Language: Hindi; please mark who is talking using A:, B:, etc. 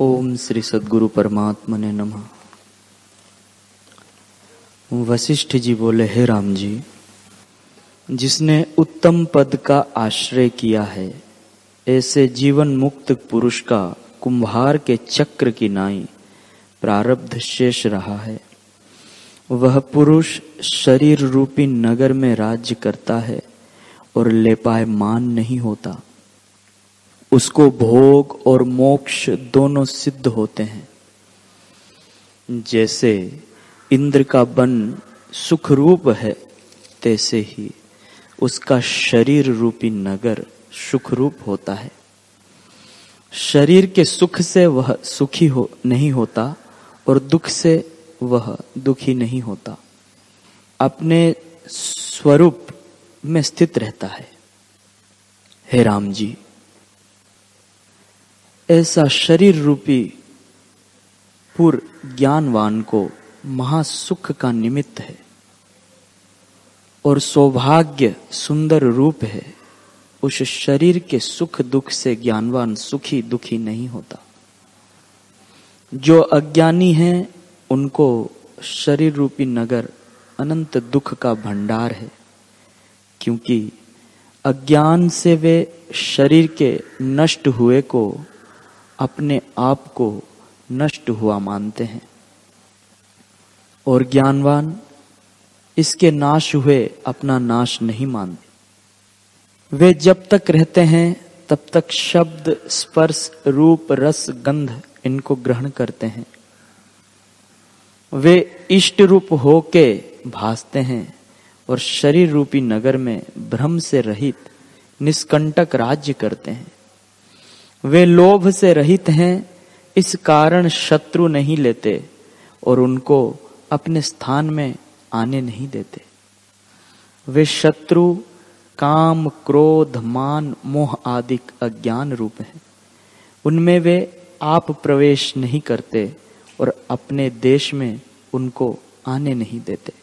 A: ओम श्री सदगुरु परमात्मा ने नमः। वशिष्ठ जी बोले, हे राम जी, जिसने उत्तम पद का आश्रय किया है, ऐसे जीवन मुक्त पुरुष का कुंभार के चक्र की नाई प्रारब्ध शेष रहा है। वह पुरुष शरीर रूपी नगर में राज्य करता है और लेपाय मान नहीं होता। उसको भोग और मोक्ष दोनों सिद्ध होते हैं। जैसे इंद्र का बन सुख रूप है, तैसे ही उसका शरीर रूपी नगर सुख रूप होता है। शरीर के सुख से वह सुखी हो, नहीं होता और दुख से वह दुखी नहीं होता। अपने स्वरूप में स्थित रहता है। हे राम जी ऐसा शरीर रूपी पूर्व ज्ञानवान को महासुख का निमित्त है और सौभाग्य सुंदर रूप है, उस शरीर के सुख दुख से ज्ञानवान सुखी दुखी नहीं होता। जो अज्ञानी है, उनको शरीर रूपी नगर अनंत दुख का भंडार है, क्योंकि अज्ञान से वे शरीर के नष्ट हुए को अपने आप को नष्ट हुआ मानते हैं। और ज्ञानवान, इसके नाश हुए अपना नाश नहीं मानते। वे जब तक रहते हैं, तब तक शब्द, स्पर्श, रूप, रस, गंध इनको ग्रहण करते हैं। वे इष्ट रूप होके भासते हैं और शरीर रूपी नगर में भ्रम से रहित, निष्कंटक राज्य करते हैं। वे लोभ से रहित हैं, इस कारण शत्रु नहीं लेते और उनको अपने स्थान में आने नहीं देते। वे शत्रु, काम, क्रोध, मान, मोह आदि अज्ञान रूप हैं। उनमें वे आप प्रवेश नहीं करते और अपने देश में उनको आने नहीं देते।